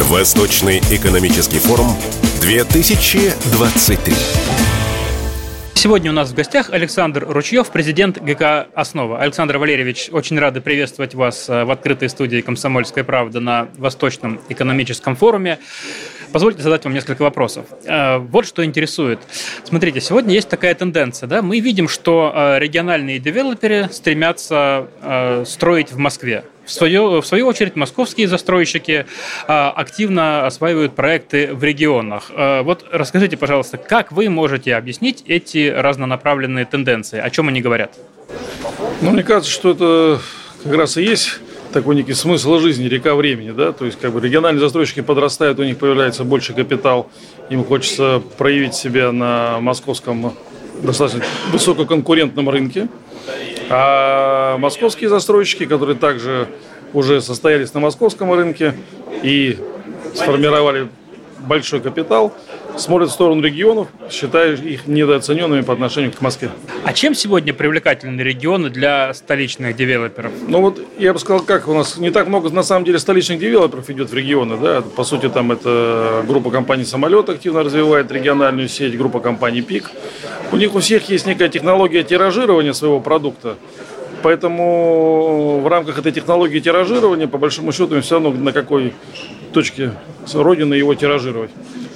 Восточный экономический форум 2023. Сегодня у нас в гостях Александр Ручьев, президент ГК «Основа». Александр Валерьевич, очень рады приветствовать вас э, в открытой студии «Комсомольская правда» на Восточном экономическом форуме. Позвольте задать вам несколько вопросов. Э, вот что интересует. Смотрите, сегодня есть такая тенденция. Да? Мы видим, что э, региональные девелоперы стремятся строить в Москве. В свою, в свою очередь, московские застройщики а, активно осваивают проекты в регионах. А, вот расскажите, пожалуйста, как вы можете объяснить эти разнонаправленные тенденции? О чем они говорят? Ну, мне кажется, что это как раз и есть такой некий смысл жизни, река времени, да, то есть как бы региональные застройщики подрастают, у них появляется больше капитал, им хочется проявить себя на московском достаточно высококонкурентном рынке, а московские застройщики, которые также уже состоялись на московском рынке и сформировали большой капитал, смотрят в сторону регионов, считая их недооцененными по отношению к Москве. А чем сегодня привлекательны регионы для столичных девелоперов? Ну вот я бы сказал, как у нас не так много на самом деле столичных девелоперов идет в регионы, да, по сути там это группа компаний «Самолет» активно развивает региональную сеть, группа компаний «Пик». У них у всех есть некая технология тиражирования своего продукта, Поэтому в рамках этой технологии тиражирования, по большому счету, им все равно на какой точке родины его тиражировать.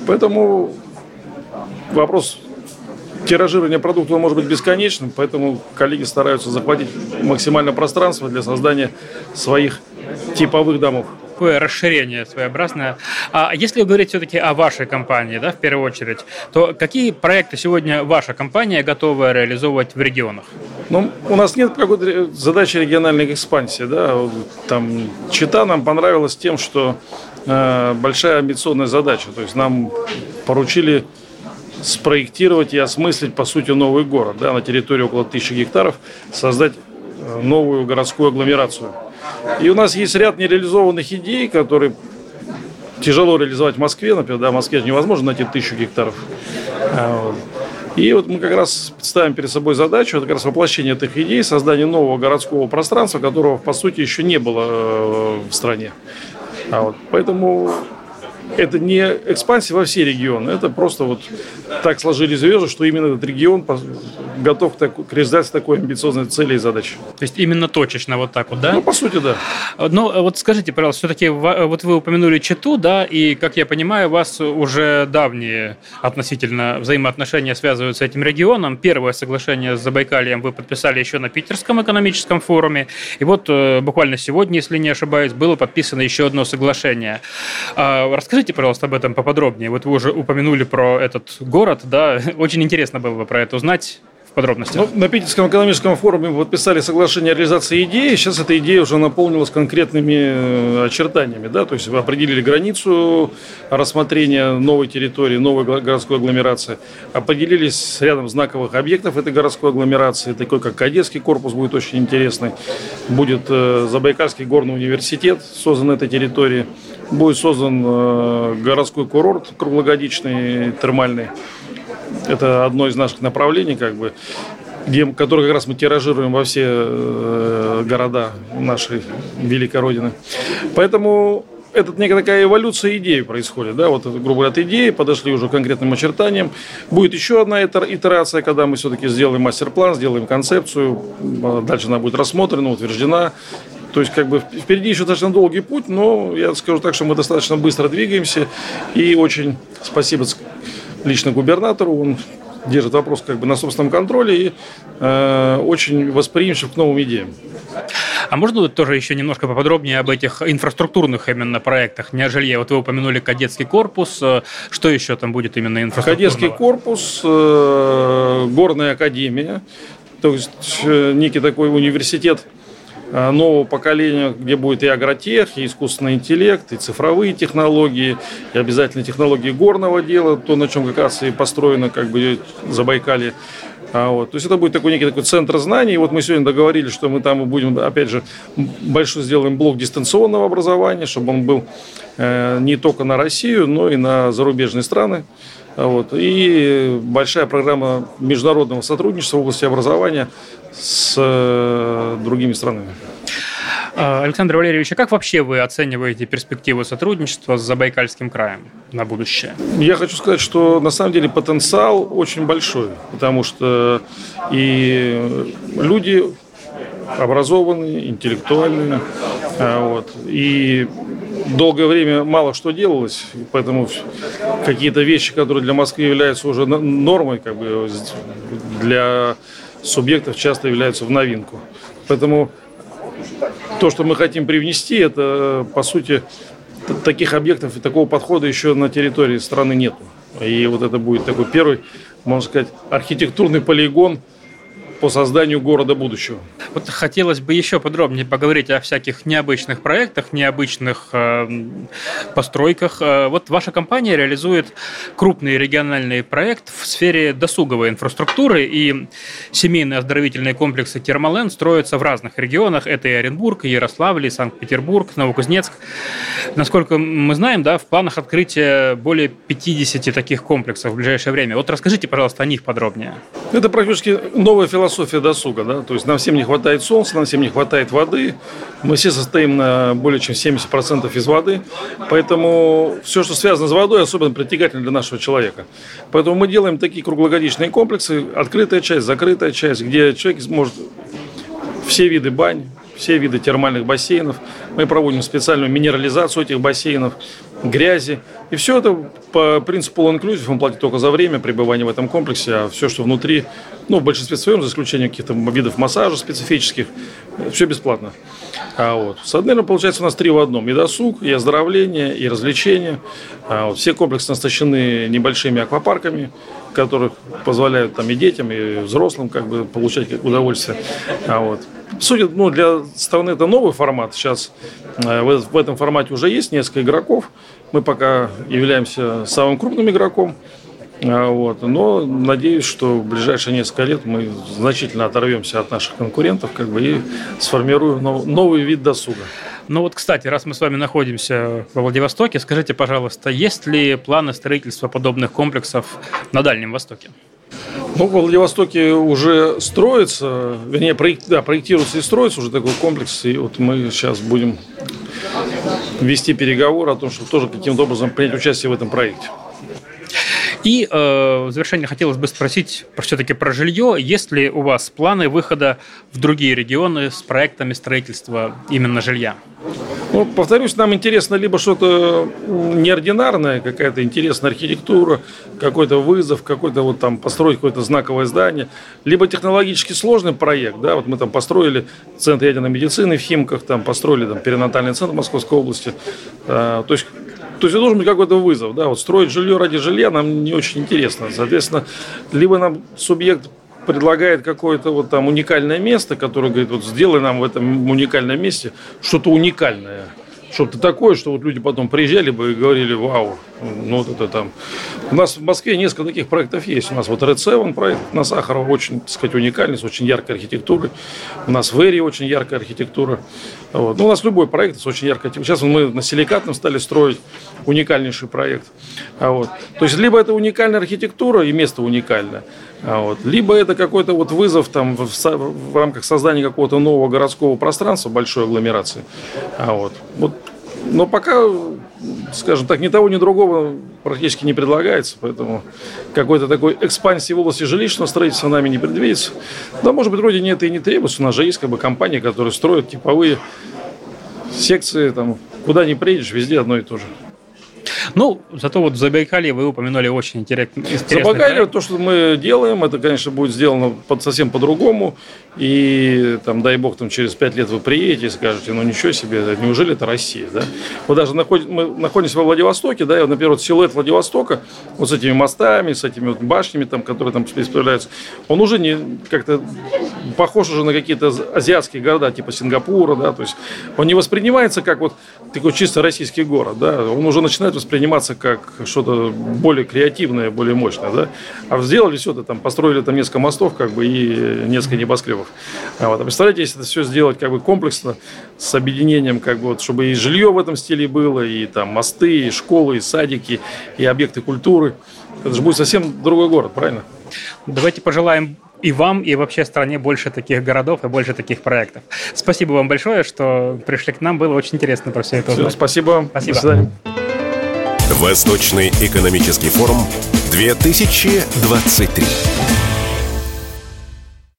Поэтому вопрос тиражирования продукта может быть бесконечным, поэтому коллеги стараются захватить максимально пространство для создания своих типовых домов такое расширение своеобразное. А если говорить все-таки о вашей компании, да, в первую очередь, то какие проекты сегодня ваша компания готова реализовывать в регионах? Ну, у нас нет какой-то задачи региональной экспансии, да. Там Чита нам понравилась тем, что э, большая амбициозная задача. То есть нам поручили спроектировать и осмыслить, по сути, новый город, да, на территории около тысячи гектаров, создать э, новую городскую агломерацию. И у нас есть ряд нереализованных идей, которые тяжело реализовать в Москве. Например, да, в Москве невозможно найти тысячу гектаров. И вот мы как раз ставим перед собой задачу, это как раз воплощение этих идей, создание нового городского пространства, которого, по сути, еще не было э, в стране. А вот, поэтому это не экспансия во все регионы, это просто вот так сложились звезды, что именно этот регион готов к, к реализации такой амбициозной цели и задачи. То есть именно точечно вот так вот, да? Ну, по сути, да. Но вот скажите, пожалуйста, все-таки вот вы упомянули Читу, да, и, как я понимаю, у вас уже давние относительно взаимоотношения связывают с этим регионом. Первое соглашение с Забайкальем вы подписали еще на Питерском экономическом форуме, и вот э, буквально сегодня, если не ошибаюсь, было подписано еще одно соглашение. А, расскажите, пожалуйста, об этом поподробнее. Вот вы уже упомянули про этот город, да, очень интересно было бы про это узнать в подробностях? Ну, на Питерском экономическом форуме подписали соглашение о реализации идеи. Сейчас эта идея уже наполнилась конкретными э, очертаниями. Да? То есть определили границу рассмотрения новой территории, новой городской агломерации. Определились с рядом знаковых объектов этой городской агломерации, такой как Кадетский корпус будет очень интересный. Будет э, Забайкальский горный университет создан на этой территории. Будет создан э, городской курорт круглогодичный, термальный. Это одно из наших направлений, как бы, где, которое как раз мы тиражируем во все э, города нашей великой Родины. Поэтому это некая такая эволюция идеи происходит. Да? Вот, грубо говоря, от идеи подошли уже к конкретным очертаниям. Будет еще одна итерация, когда мы все-таки сделаем мастер-план, сделаем концепцию. Дальше она будет рассмотрена, утверждена. То есть, как бы впереди еще достаточно долгий путь, но я скажу так, что мы достаточно быстро двигаемся. И очень спасибо лично губернатору. Он держит вопрос как бы на собственном контроле и э, очень восприимчив к новым идеям. А можно вот тоже еще немножко поподробнее об этих инфраструктурных именно проектах, не о жилье? Вот вы упомянули кадетский корпус. Э, что еще там будет именно инфраструктурного? Кадетский корпус, э, горная академия, то есть э, некий такой университет нового поколения, где будет и агротех, и искусственный интеллект, и цифровые технологии, и обязательно технологии горного дела, то, на чем как раз и построено как бы Забайкалье. А вот. То есть это будет такой некий такой центр знаний. И вот мы сегодня договорились, что мы там будем, опять же, большой сделаем блок дистанционного образования, чтобы он был э, не только на Россию, но и на зарубежные страны. Вот. И большая программа международного сотрудничества в области образования с э, другими странами. А, Александр Валерьевич, а как вообще вы оцениваете перспективы сотрудничества с Забайкальским краем на будущее? Я хочу сказать, что на самом деле потенциал очень большой, потому что и люди образованные, интеллектуальные, а, вот, и долгое время мало что делалось, поэтому какие-то вещи, которые для Москвы являются уже нормой, как бы для субъектов часто являются в новинку. Поэтому то, что мы хотим привнести, это, по сути, таких объектов и такого подхода еще на территории страны нет. И вот это будет такой первый, можно сказать, архитектурный полигон – по созданию города будущего. Вот хотелось бы еще подробнее поговорить о всяких необычных проектах, необычных э, постройках. Вот ваша компания реализует крупный региональный проект в сфере досуговой инфраструктуры, и семейные оздоровительные комплексы «Термоленд» строятся в разных регионах. Это и Оренбург, и Ярославль, и Санкт-Петербург, Новокузнецк. Насколько мы знаем, да, в планах открытия более 50 таких комплексов в ближайшее время. Вот расскажите, пожалуйста, о них подробнее. Это практически новая философия философия досуга, да, то есть нам всем не хватает солнца, нам всем не хватает воды, мы все состоим на более чем 70% из воды, поэтому все, что связано с водой, особенно притягательно для нашего человека. Поэтому мы делаем такие круглогодичные комплексы, открытая часть, закрытая часть, где человек может все виды бань, все виды термальных бассейнов. Мы проводим специальную минерализацию этих бассейнов, грязи. И все это по принципу all inclusive, он платит только за время пребывания в этом комплексе, а все, что внутри, ну, в большинстве своем, за исключением каких-то видов массажа специфических, все бесплатно. А вот. Соответственно, получается у нас три в одном. И досуг, и оздоровление, и развлечение. А вот. Все комплексы оснащены небольшими аквапарками, которые позволяют там и детям, и взрослым как бы получать удовольствие. А вот. Судя, ну, для страны это новый формат. Сейчас э, в, этом формате уже есть несколько игроков. Мы пока являемся самым крупным игроком. А, вот. Но надеюсь, что в ближайшие несколько лет мы значительно оторвемся от наших конкурентов как бы, и сформируем нов, новый вид досуга. Ну вот, кстати, раз мы с вами находимся во Владивостоке, скажите, пожалуйста, есть ли планы строительства подобных комплексов на Дальнем Востоке? Ну, в Владивостоке уже строится, вернее, проект, да, проектируется и строится уже такой комплекс. И вот мы сейчас будем вести переговоры о том, чтобы тоже каким-то образом принять участие в этом проекте. И э, в завершение хотелось бы спросить все-таки про жилье. Есть ли у вас планы выхода в другие регионы с проектами строительства именно жилья? Ну, повторюсь, нам интересно либо что-то неординарное, какая-то интересная архитектура, какой-то вызов, какой-то вот там построить какое-то знаковое здание, либо технологически сложный проект, да, вот мы там построили центр ядерной медицины в Химках, там построили там перинатальный центр Московской области, а, то есть то есть это должен быть какой-то вызов, да, вот строить жилье ради жилья нам не очень интересно, соответственно, либо нам субъект предлагает какое-то вот там уникальное место, которое говорит, вот сделай нам в этом уникальном месте что-то уникальное что-то такое, что вот люди потом приезжали бы и говорили, вау, ну вот это там. У нас в Москве несколько таких проектов есть. У нас вот Red Seven проект на Сахарова очень, так сказать, уникальный, с очень яркой архитектурой. У нас в Эри очень яркая архитектура. Вот. Ну, у нас любой проект с очень яркой. Сейчас мы на Силикатном стали строить уникальнейший проект. А вот. То есть, либо это уникальная архитектура и место уникальное, а вот. Либо это какой-то вот вызов там, в, в рамках создания какого-то нового городского пространства, большой агломерации. А вот. Вот. Но пока, скажем так, ни того, ни другого практически не предлагается, поэтому какой-то такой экспансии в области жилищного строительства нами не предвидится. Да, может быть, вроде нет и не требуется. У нас же есть как бы компании, которые строят типовые секции, там, куда ни приедешь, везде одно и то же. Ну, зато вот в Забайкалье вы упомянули очень интересный Забайкалье, то, что мы делаем, это, конечно, будет сделано под, совсем по-другому. И, там, дай бог, там, через пять лет вы приедете и скажете, ну, ничего себе, неужели это Россия, да? Вот даже находим, мы находимся во Владивостоке, да, и, например, вот силуэт Владивостока, вот с этими мостами, с этими вот башнями, там, которые там появляются, он уже не как-то похож уже на какие-то азиатские города, типа Сингапура, да, то есть он не воспринимается как вот такой чисто российский город, да, он уже начинает восприниматься как что-то более креативное, более мощное, да, а сделали все это, там, построили там несколько мостов, как бы, и несколько небоскребов разрывов. Вот. А представляете, если это все сделать как бы комплексно, с объединением, как бы, вот, чтобы и жилье в этом стиле было, и там мосты, и школы, и садики, и объекты культуры. Это же будет совсем другой город, правильно? Давайте пожелаем и вам, и вообще стране больше таких городов и больше таких проектов. Спасибо вам большое, что пришли к нам. Было очень интересно про все это узнать. Все, спасибо. Спасибо. До свидания. Восточный экономический форум 2023.